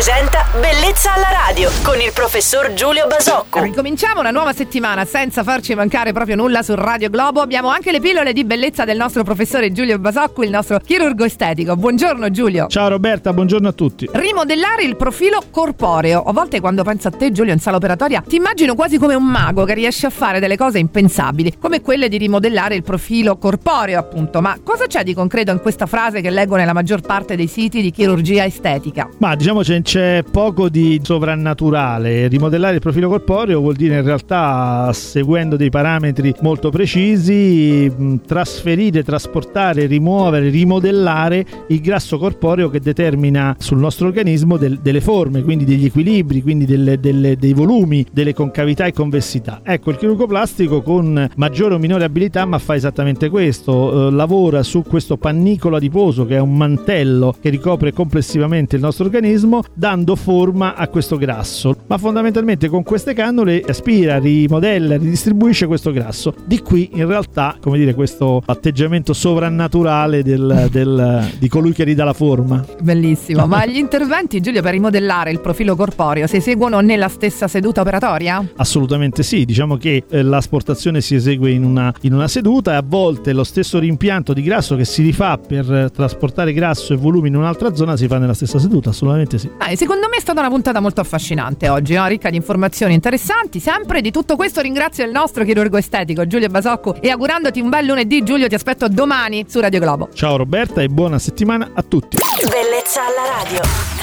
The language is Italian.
presenta Bellezza alla radio con il professor Giulio Basocco. Ricominciamo una nuova settimana senza farci mancare proprio nulla su Radio Globo. Abbiamo anche le pillole di bellezza del nostro professore Giulio Basocco, il nostro chirurgo estetico. Buongiorno Giulio. Ciao Roberta, buongiorno a tutti. Rimodellare il profilo corporeo. A volte quando penso a te Giulio in sala operatoria ti immagino quasi come un mago che riesce a fare delle cose impensabili, come quelle di rimodellare il profilo corporeo appunto. Ma cosa c'è di concreto in questa frase che leggo nella maggior parte dei siti di chirurgia estetica? Ma diciamo c'è, c'è poco di sovrannaturale. Rimodellare il profilo corporeo vuol dire in realtà seguendo dei parametri molto precisi trasferire, trasportare, rimuovere, rimodellare il grasso corporeo che determina sul nostro organismo del- delle forme, quindi degli equilibri, quindi delle- delle- dei volumi, delle concavità e convessità. Ecco, il chirurgo plastico con maggiore o minore abilità ma fa esattamente questo, eh, lavora su questo pannicolo adiposo che è un mantello che ricopre complessivamente il nostro organismo dando forma a questo grasso, ma fondamentalmente con queste cannule aspira, rimodella, ridistribuisce questo grasso. Di qui in realtà, come dire, questo atteggiamento sovrannaturale del- del- di colui che ridà la forma. Bellissimo. Ma gli interventi Giulio per rimodellare il profilo corporeo si eseguono nella stessa seduta operatoria? Assolutamente sì, diciamo che eh, l'asportazione si esegue in una, in una seduta e a volte lo stesso rimpianto di grasso che si rifà per eh, trasportare grasso e volumi in un'altra zona si fa nella stessa seduta, assolutamente sì. Dai, secondo me è stata una puntata molto affascinante oggi, no? ricca di informazioni interessanti. Sempre di tutto questo ringrazio il nostro chirurgo estetico Giulio Basocco e augurandoti un bel lunedì Giulio ti aspetto domani su Radio Globo. Ciao Roberta e buona settimana a tutti. Bellezza alla radio.